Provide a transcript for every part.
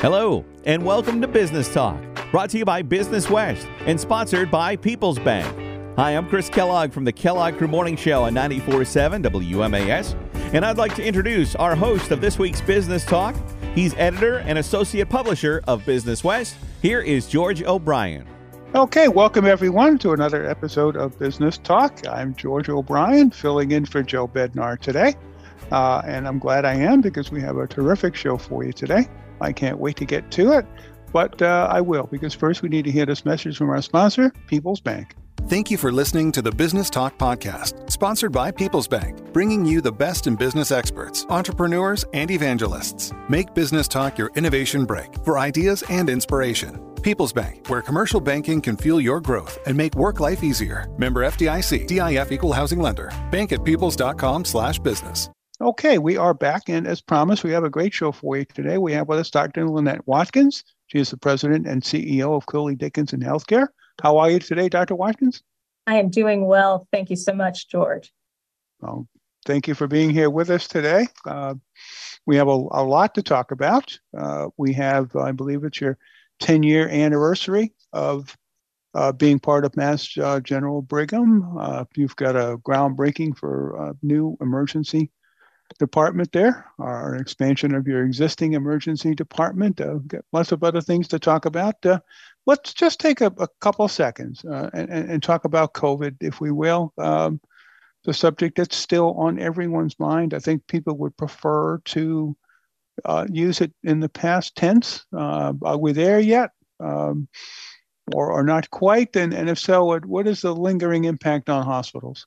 Hello, and welcome to Business Talk, brought to you by Business West and sponsored by People's Bank. Hi, I'm Chris Kellogg from the Kellogg Crew Morning Show on 94.7 WMAS, and I'd like to introduce our host of this week's Business Talk. He's editor and associate publisher of Business West. Here is George O'Brien. Okay, welcome everyone to another episode of Business Talk. I'm George O'Brien, filling in for Joe Bednar today. Uh, and I'm glad I am because we have a terrific show for you today. I can't wait to get to it, but uh, I will because first we need to hear this message from our sponsor, People's Bank. Thank you for listening to the Business Talk podcast, sponsored by People's Bank, bringing you the best in business experts, entrepreneurs, and evangelists. Make Business Talk your innovation break for ideas and inspiration. People's Bank, where commercial banking can fuel your growth and make work life easier. Member FDIC, DIF equal housing lender. Bank at peoples.com slash business. Okay, we are back, and as promised, we have a great show for you today. We have with us Dr. Lynnette Watkins. She is the president and CEO of Cooley Dickinson Healthcare. How are you today, Dr. Watkins? I am doing well. Thank you so much, George. Well, thank you for being here with us today. Uh, we have a, a, lot to talk about. Uh, we have, I believe it's your 10 year anniversary of uh, being part of Mass uh, General Brigham. Uh, you've got a groundbreaking for a new emergency department there, or an expansion of your existing emergency department. Uh, got lots of other things to talk about. Uh, let's just take a, a couple seconds uh, and, and, talk about COVID, if we will. Um, the subject that's still on everyone's mind. I think people would prefer to uh, use it in the past tense. Uh, are we there yet? Um, or, or not quite? And, and if so, what, what is the lingering impact on hospitals?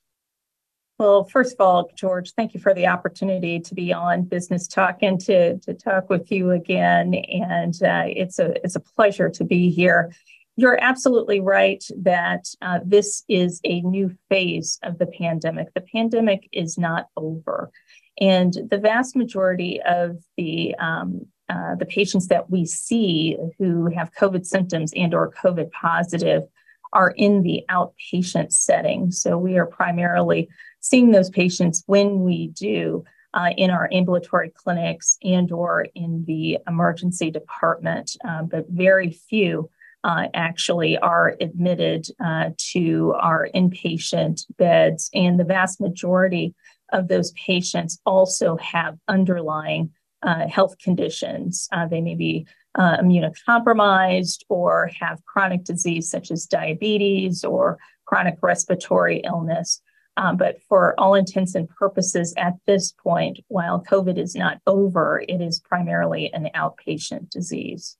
Well, first of all, George, thank you for the opportunity to be on Business Talk and to, to talk with you again. And uh, it's a it's a pleasure to be here. You're absolutely right that uh, this is a new phase of the pandemic. The pandemic is not over, and the vast majority of the um, uh, the patients that we see who have COVID symptoms and or COVID positive are in the outpatient setting. So we are primarily seeing those patients when we do uh, in our ambulatory clinics and or in the emergency department, uh, but very few uh, actually are admitted uh, to our inpatient beds. And the vast majority of those patients also have underlying uh, health conditions. Uh, they may be immunocompromised or have chronic disease such as diabetes or chronic respiratory illness. Um, but for all intents and purposes at this point, while COVID is not over, it is primarily an outpatient disease.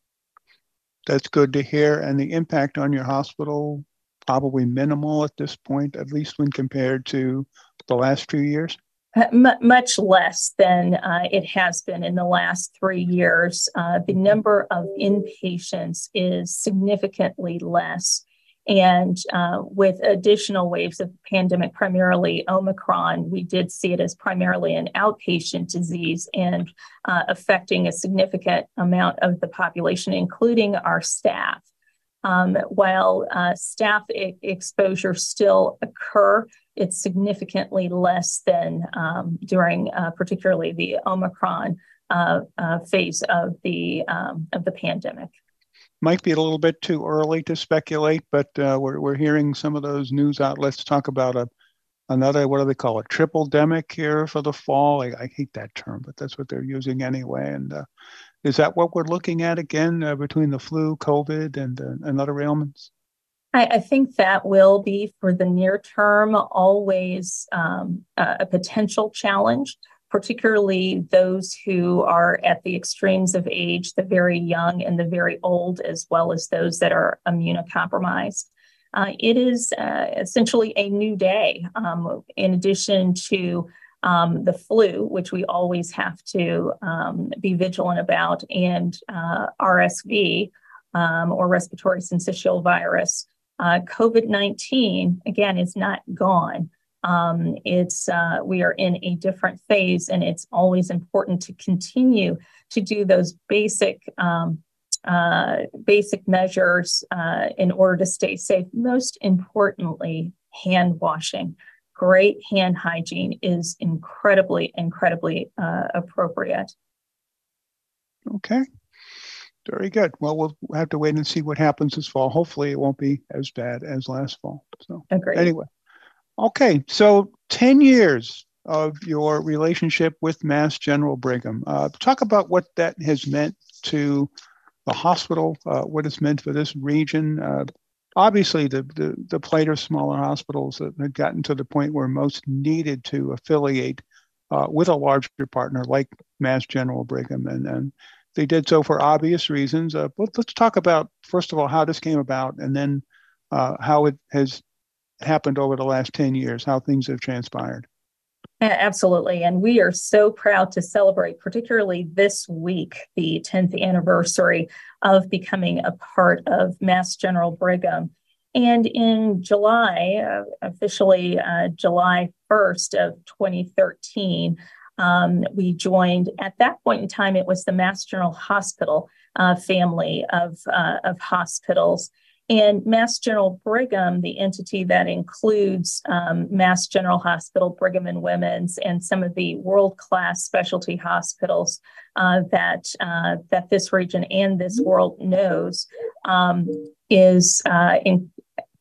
That's good to hear. And the impact on your hospital, probably minimal at this point, at least when compared to the last few years? Uh, much less than uh, it has been in the last three years. Uh, the number of inpatients is significantly less and uh, with additional waves of pandemic, primarily Omicron, we did see it as primarily an outpatient disease and uh, affecting a significant amount of the population, including our staff. Um, while uh, staff exposure still occur, it's significantly less than um, during uh, particularly the Omicron uh, uh, phase of the um, of the pandemic might be a little bit too early to speculate, but uh, we're, we're hearing some of those news outlets talk about a another what do they call it triple demic here for the fall. I, I, hate that term, but that's what they're using anyway. And uh, is that what we're looking at again uh, between the flu, COVID, and uh, and other ailments? I, I, think that will be for the near term always um, a potential challenge particularly those who are at the extremes of age, the very young and the very old, as well as those that are immunocompromised. Uh, it is uh, essentially a new day. Um, in addition to um, the flu, which we always have to um, be vigilant about, and uh, RSV um, or respiratory syncytial virus, uh, COVID 19, again, is not gone. Um, it's uh, we are in a different phase, and it's always important to continue to do those basic um, uh, basic measures uh, in order to stay safe. Most importantly, hand washing. Great hand hygiene is incredibly, incredibly uh, appropriate. Okay. Very good. Well, we'll have to wait and see what happens this fall. Hopefully, it won't be as bad as last fall. So, Agreed. anyway, okay. So, 10 years of your relationship with Mass General Brigham. Uh, talk about what that has meant to the hospital, uh, what it's meant for this region. Uh, obviously, the, the, the plight of smaller hospitals had gotten to the point where most needed to affiliate uh, with a larger partner like Mass General Brigham. And, and they did so for obvious reasons. Uh, but let's talk about, first of all, how this came about and then uh, how it has happened over the last 10 years, how things have transpired. Absolutely. And we are so proud to celebrate, particularly this week, the 10th anniversary of becoming a part of Mass General Brigham. And in July, uh, officially uh, July 1st of 2013, um, we joined, at that point in time, it was the Mass General Hospital uh, family of, uh, of hospitals. And Mass General Brigham, the entity that includes um, Mass General Hospital, Brigham and Women's, and some of the world-class specialty hospitals uh, that uh, that this region and this world knows, um, is uh, in,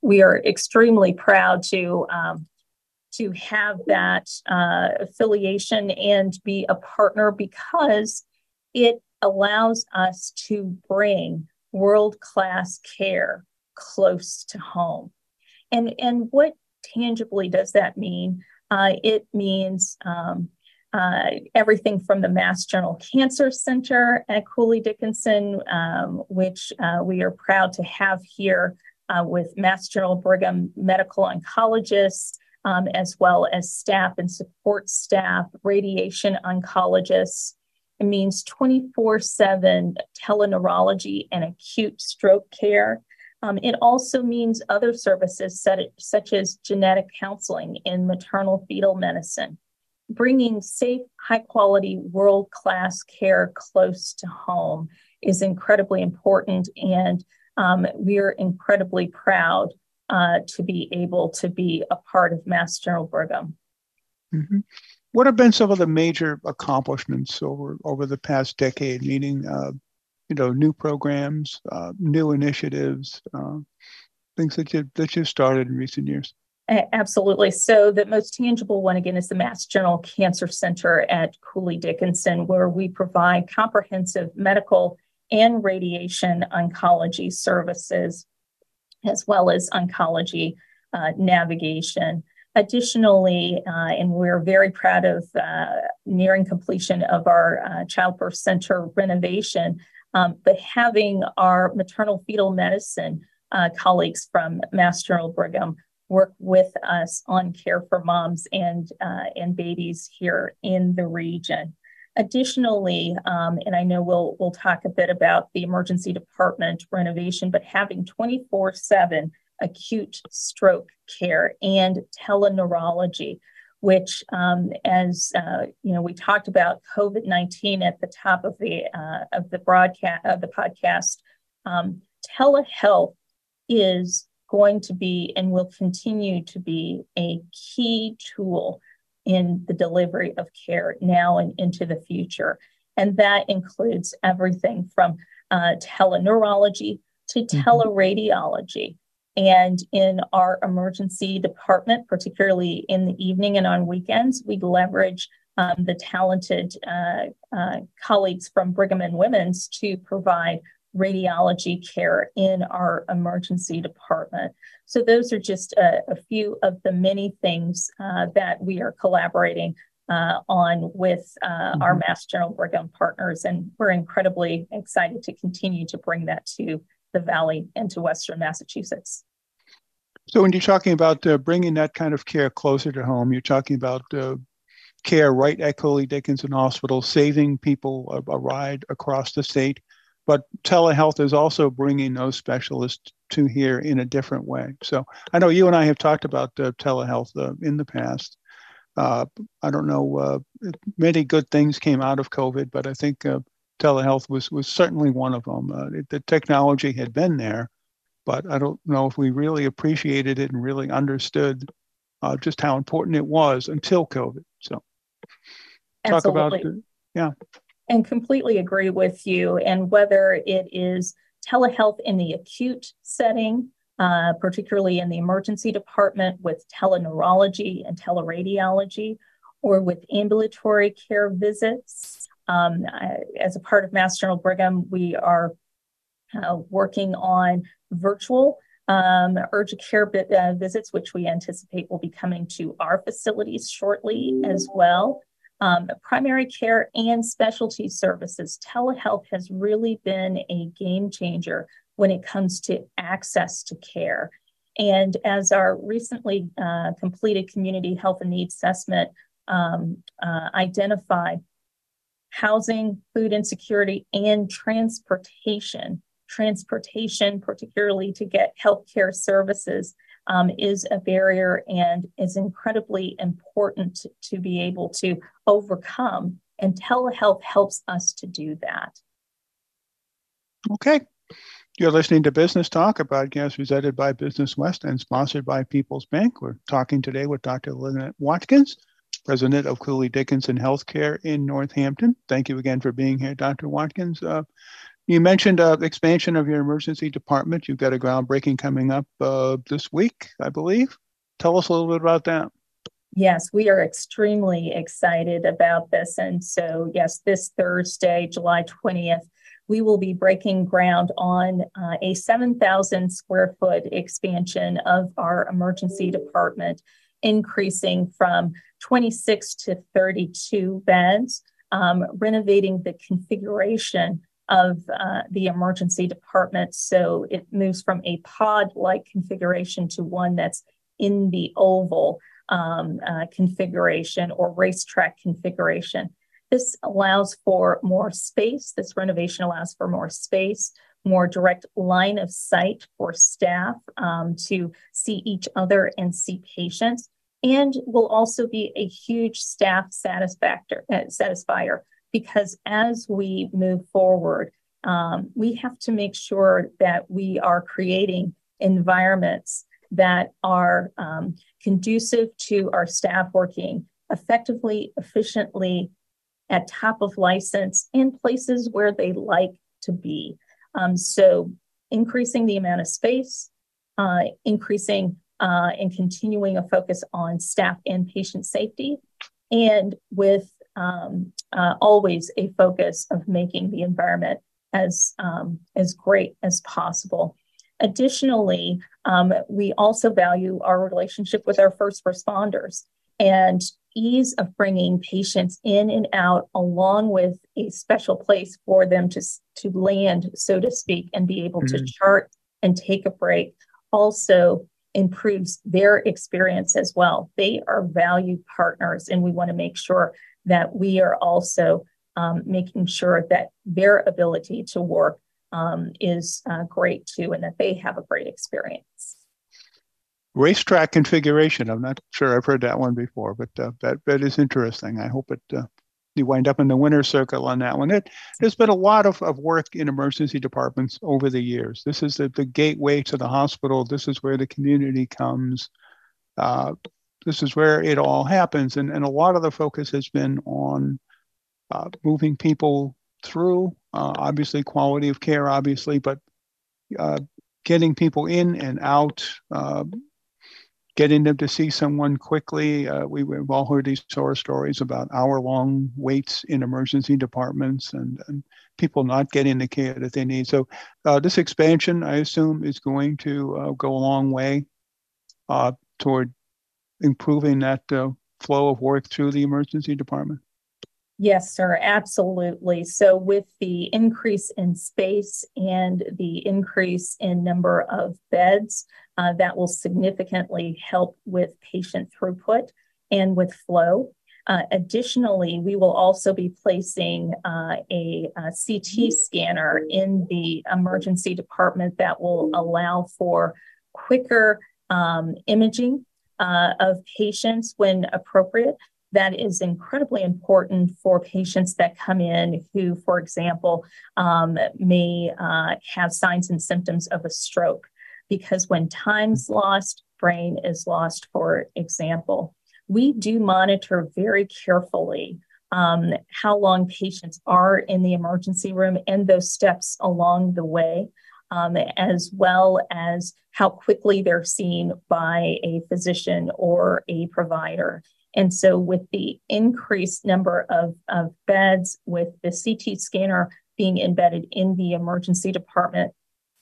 we are extremely proud to um, to have that uh, affiliation and be a partner because it allows us to bring world-class care close to home. And, and what tangibly does that mean? Uh, it means um, uh, everything from the Mass General Cancer Center at Cooley Dickinson, um, which uh, we are proud to have here uh, with Mass General Brigham medical oncologists, um, as well as staff and support staff, radiation oncologists. It means 24 7 teleneurology and acute stroke care. Um, it also means other services such as genetic counseling in maternal fetal medicine, bringing safe, high quality, world class care close to home is incredibly important. And um, we're incredibly proud uh, to be able to be a part of Mass General Brigham. Mm-hmm. What have been some of the major accomplishments over, over the past decade, meaning uh, you know new programs, uh, new initiatives, uh, things that you that you've started in recent years? Absolutely. So the most tangible one again is the Mass General Cancer Center at Cooley Dickinson, where we provide comprehensive medical and radiation oncology services, as well as oncology uh, navigation. Additionally, uh, and we're very proud of uh, nearing completion of our uh, childbirth center renovation, um, but having our maternal fetal medicine uh, colleagues from Mass General Brigham work with us on care for moms and uh, and babies here in the region. Additionally, um, and I know we'll we'll talk a bit about the emergency department renovation, but having 24/7 acute stroke care and teleneurology which, um, as uh, you know, we talked about COVID nineteen at the top of the uh, of the broadcast of the podcast. Um, telehealth is going to be and will continue to be a key tool in the delivery of care now and into the future, and that includes everything from uh, teleneurology to mm-hmm. teleradiology. And in our emergency department, particularly in the evening and on weekends, we leverage um, the talented uh, uh, colleagues from Brigham and Women's to provide radiology care in our emergency department. So, those are just a, a few of the many things uh, that we are collaborating uh, on with uh, mm-hmm. our Mass General Brigham partners. And we're incredibly excited to continue to bring that to the Valley into Western Massachusetts. So, when you're talking about uh, bringing that kind of care closer to home, you're talking about uh, care right at Cooley Dickinson Hospital, saving people a, a, ride across the state. But telehealth is also bringing those specialists to here in a different way. So, I know you and I have talked about uh, telehealth uh, in the past. Uh, I don't know, uh, many good things came out of COVID, but I think telehealth was was certainly one of them. Uh, it, the technology had been there, but I don't know if we really appreciated it and really understood uh, just how important it was until COVID. So, talk Absolutely. about yeah. and completely agree with you. And whether it is telehealth in the acute setting, uh, particularly in the emergency department with teleneurology and teleradiology, or with ambulatory care visits. Um, as a part of Mass General Brigham, we are uh, working on virtual um, urgent care uh, visits, which we anticipate will be coming to our facilities shortly as well. Um, primary care and specialty services, telehealth has really been a game changer when it comes to access to care. And as our recently uh, completed community health and needs assessment um, uh, identified, housing, food insecurity, and transportation transportation, particularly to get healthcare services, um, is a barrier and is incredibly important to, to be able to overcome. And telehealth helps us to do that. Okay. You're listening to Business Talk, a podcast presented by Business West and sponsored by People's Bank. We're talking today with Dr. Lynnette Watkins, president of Cooley Dickinson Healthcare in Northampton. Thank you again for being here, Dr. Watkins. Uh, you mentioned uh, expansion of your emergency department. You've got a groundbreaking coming up uh, this week, I believe. Tell us a little bit about that. Yes, we are extremely excited about this. And so, yes, this Thursday, July 20th, we will be breaking ground on uh, a 7,000 square foot expansion of our emergency department, increasing from 26 to 32 beds, um, renovating the configuration of uh, the emergency department. So it moves from a pod like configuration to one that's in the oval um, uh, configuration or racetrack configuration. This allows for more space. This renovation allows for more space, more direct line of sight for staff um, to see each other and see patients, and will also be a huge staff satisfactor, uh, satisfier because as we move forward, um, we have to make sure that we are creating environments that are um, conducive to our staff working effectively, efficiently, at top of license in places where they like to be. Um, so, increasing the amount of space, uh, increasing uh, and continuing a focus on staff and patient safety, and with um, uh, always a focus of making the environment as, um, as great as possible. Additionally, um, we also value our relationship with our first responders and ease of bringing patients in and out, along with a special place for them to, to land, so to speak, and be able mm-hmm. to chart and take a break, also improves their experience as well. They are valued partners, and we want to make sure that we are also um, making sure that their ability to work um, is uh, great too, and that they have a great experience. Racetrack configuration. I'm not sure I've heard that one before, but uh, that that is interesting. I hope it uh, you wind up in the winner's circle on that one. It, there's been a lot of, of work in emergency departments over the years. This is the, the gateway to the hospital. This is where the community comes. Uh, this is where it all happens. And, and a lot of the focus has been on uh, moving people through, uh, obviously, quality of care, obviously, but uh, getting people in and out, uh, getting them to see someone quickly. Uh, we, have all heard these horror stories about hour long waits in emergency departments and, and, people not getting the care that they need. So, uh, this expansion, I assume, is going to go a long way toward improving that uh, flow of work through the emergency department? Yes, sir, absolutely. So, with the increase in space and the increase in number of beds, uh, that will significantly help with patient throughput and with flow. Uh, additionally, we will also be placing uh, a, a, CT scanner in the emergency department that will allow for quicker um, imaging uh, of patients when appropriate. That is incredibly important for patients that come in who, for example, um, may uh, have signs and symptoms of a stroke. Because when time's lost, brain is lost, for example. We do monitor very carefully um, how long patients are in the emergency room and those steps along the way, um, as well as how quickly they're seen by a physician or a provider. And so, with the increased number of, of beds, with the CT scanner being embedded in the emergency department,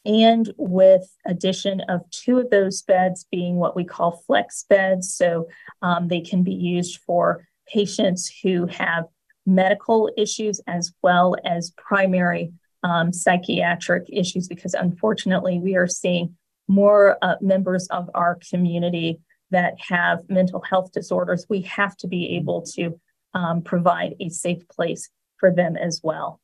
and with addition of two of those beds being what we call flex beds, so um, they can be used for patients who have medical issues as well as primary um, psychiatric issues, because unfortunately, we are seeing more uh, members of our community that have mental health disorders. We have to be able to um, provide a safe place for them as well.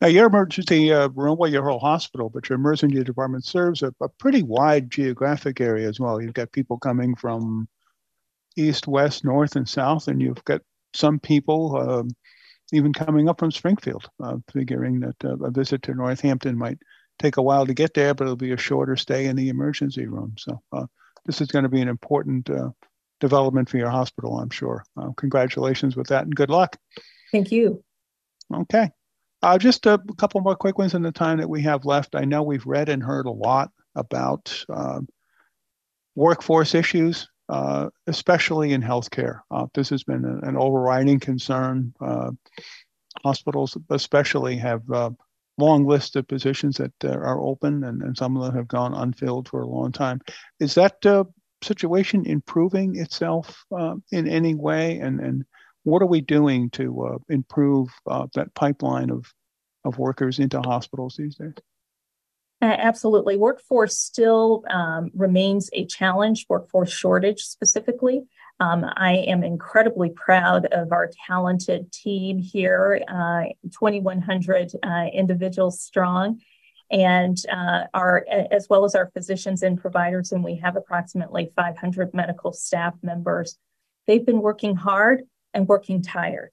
Now, your emergency uh, room, well, your whole hospital, but your emergency department serves a, a pretty wide geographic area as well. You've got people coming from east, west, north, and south, and you've got some people um, even coming up from Springfield, uh, figuring that uh, a visit to Northampton might take a while to get there, but it'll be a shorter stay in the emergency room. So uh, this is going to be an important uh, development for your hospital, I'm sure. Uh, congratulations with that, and good luck. Thank you. Okay. Uh, just a couple more quick ones in the time that we have left. I know we've read and heard a lot about workforce issues uh, especially in healthcare. Uh, this has been an, an overriding concern. Uh, hospitals, especially, have uh, long list of positions that uh, are open, and, and some of them have gone unfilled for a long time. Is that uh, situation improving itself in any way? And, and what are we doing to improve that pipeline of, of workers into hospitals these days? absolutely. Workforce still um, remains a challenge, workforce shortage specifically. Um, I am incredibly proud of our talented team here, uh, 2,100 uh, individuals strong, and uh, our as well as our physicians and providers, and we have approximately 500 medical staff members. They've been working hard and working tired.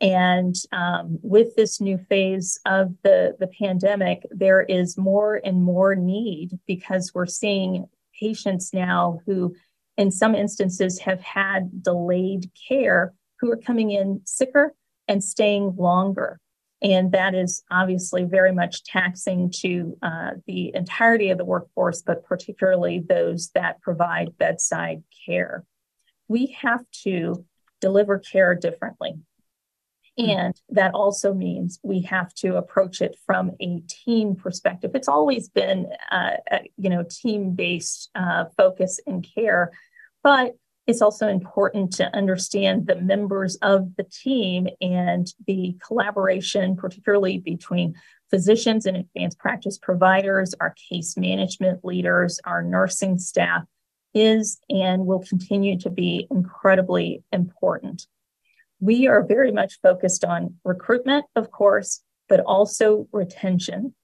And um, with this new phase of the, the pandemic, there is more and more need because we're seeing patients now who, in some instances, have had delayed care who are coming in sicker and staying longer. And that is obviously very much taxing to uh, the entirety of the workforce, but particularly those that provide bedside care. We have to deliver care differently. Mm-hmm. And that also means we have to approach it from a team perspective. It's always been, uh, a, you know, team-based uh, focus and care, but it's also important to understand the members of the team and the collaboration, particularly between physicians and advanced practice providers, our case management leaders, our nursing staff, is and will continue to be incredibly important. We are very much focused on recruitment, of course, but also retention,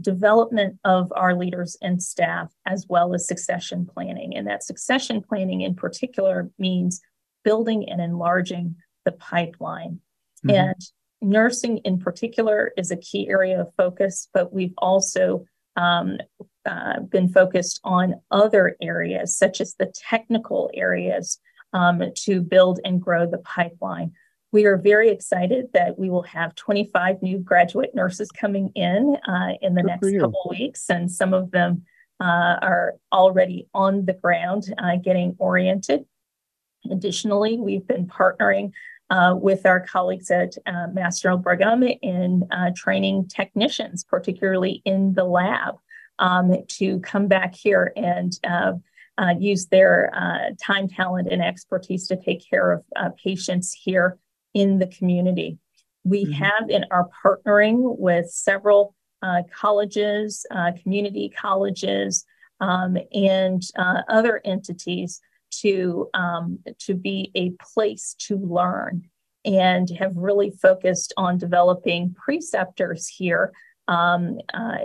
development of our leaders and staff, as well as succession planning. And that succession planning in particular means building and enlarging the pipeline. Mm-hmm. And nursing in particular is a key area of focus, but we've also um, uh, been focused on other areas, such as the technical areas um, to build and grow the pipeline. We are very excited that we will have 25 new graduate nurses coming in uh, in the Good next couple of weeks, and some of them uh, are already on the ground uh, getting oriented. Additionally, we've been partnering uh, with our colleagues at uh, Mass General Brigham in uh, training technicians, particularly in the lab, um, to come back here and uh, use their uh, time, talent, and expertise to take care of uh, patients here in the community. We mm-hmm. have in our partnering with several uh, colleges, uh, community colleges, um, and uh, other entities to um, to be a place to learn, and have really focused on developing preceptors here um,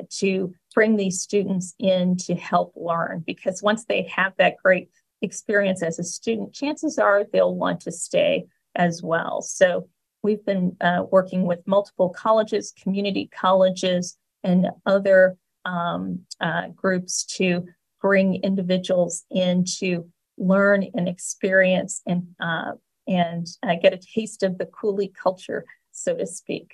to bring these students in to help learn because once they have that great experience as a student, chances are they'll want to stay as well. So we've been uh, working with multiple colleges, community colleges, and other um, uh, groups to bring individuals in to learn and experience and uh, and uh, get a taste of the Cooley culture, so to speak.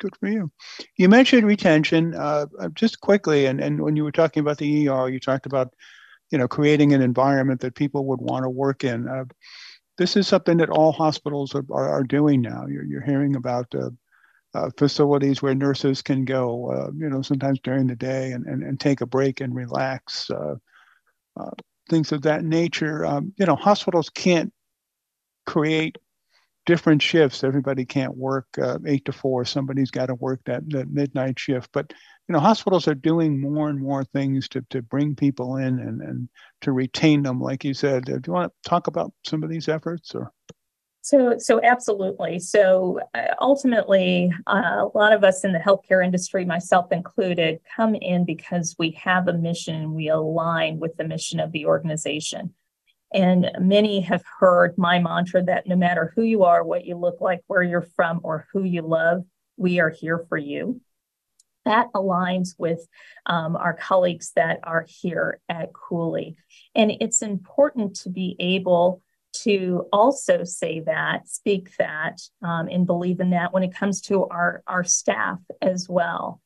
Good for you. You mentioned retention uh, uh just quickly, and, and when you were talking about the ER, you talked about you know creating an environment that people would want to work in. This is something that all hospitals are, are, are doing now. You're, you're hearing about uh, uh, facilities where nurses can go, uh, you know, sometimes during the day and, and, and take a break and relax, uh, uh, things of that nature. Um, you know, hospitals can't create different shifts. Everybody can't work uh, eight to four. Somebody's got to work that, that midnight shift. But you know, hospitals are doing more and more things to, to bring people in and, and to retain them, like you said. Do you want to talk about some of these efforts or? So, so absolutely. So, uh, ultimately, uh, a lot of us in the healthcare industry, myself included, come in because we have a mission. We align with the mission of the organization. And many have heard my mantra that no matter who you are, what you look like, where you're from, or who you love, we are here for you that aligns with um, our colleagues that are here at Cooley. And it's important to be able to also say that, speak that, um, and believe in that when it comes to our, our staff as well.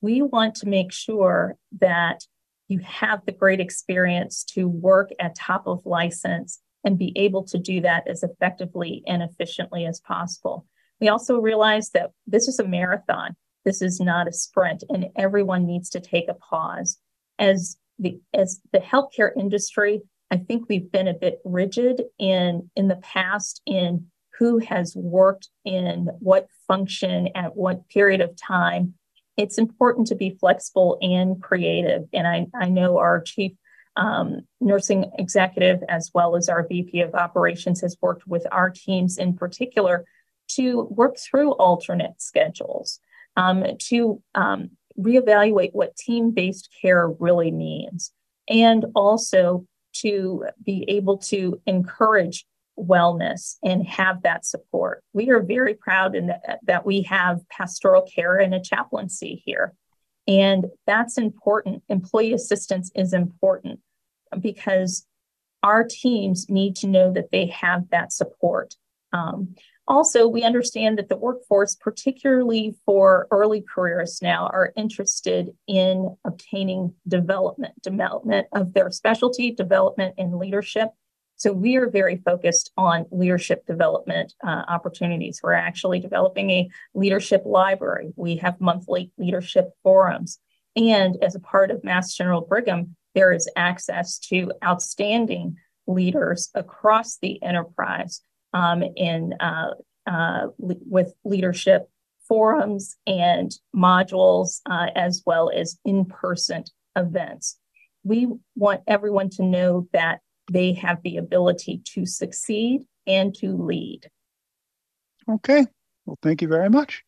We want to make sure that you have the great experience to work at top of license and be able to do that as effectively and efficiently as possible. We also realize that this is a marathon. This is not a sprint, and everyone needs to take a pause. As the as the healthcare industry, I think we've been a bit rigid in in the past in who has worked in what function at what period of time. It's important to be flexible and creative. And I, I know our chief um, nursing executive, as well as our VP of operations, has worked with our teams in particular to work through alternate schedules um, to um, reevaluate what team based care really means, and also to be able to encourage wellness and have that support. We are very proud in that, that we have pastoral care and a chaplaincy here. And that's important. Employee assistance is important because our teams need to know that they have that support. Um, also, we understand that the workforce, particularly for early careerists now, are interested in obtaining development, development of their specialty, development in leadership. So we are very focused on leadership development uh, opportunities. We're actually developing a leadership library. We have monthly leadership forums. And as a part of Mass General Brigham, there is access to outstanding leaders across the enterprise um, in uh, uh, le- with leadership forums and modules, uh, as well as in-person events. We want everyone to know that they have the ability to succeed and to lead. Okay. Well, thank you very much.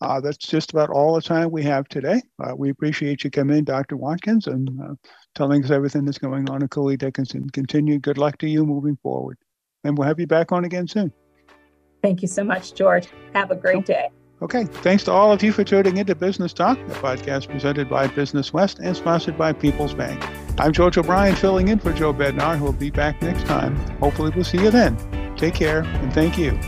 Uh, that's just about all the time we have today. Uh, we appreciate you coming in, Dr. Watkins, and uh, telling us everything that's going on at Cooley Dickinson. Continue. Good luck to you moving forward and we'll have you back on again soon. Thank you so much, George. Have a great day. Okay. Thanks to all of you for tuning into Business Talk, a podcast presented by Business West and sponsored by People's Bank. I'm George O'Brien, filling in for Joe Bednar, who will be back next time. Hopefully, we'll see you then. Take care and thank you.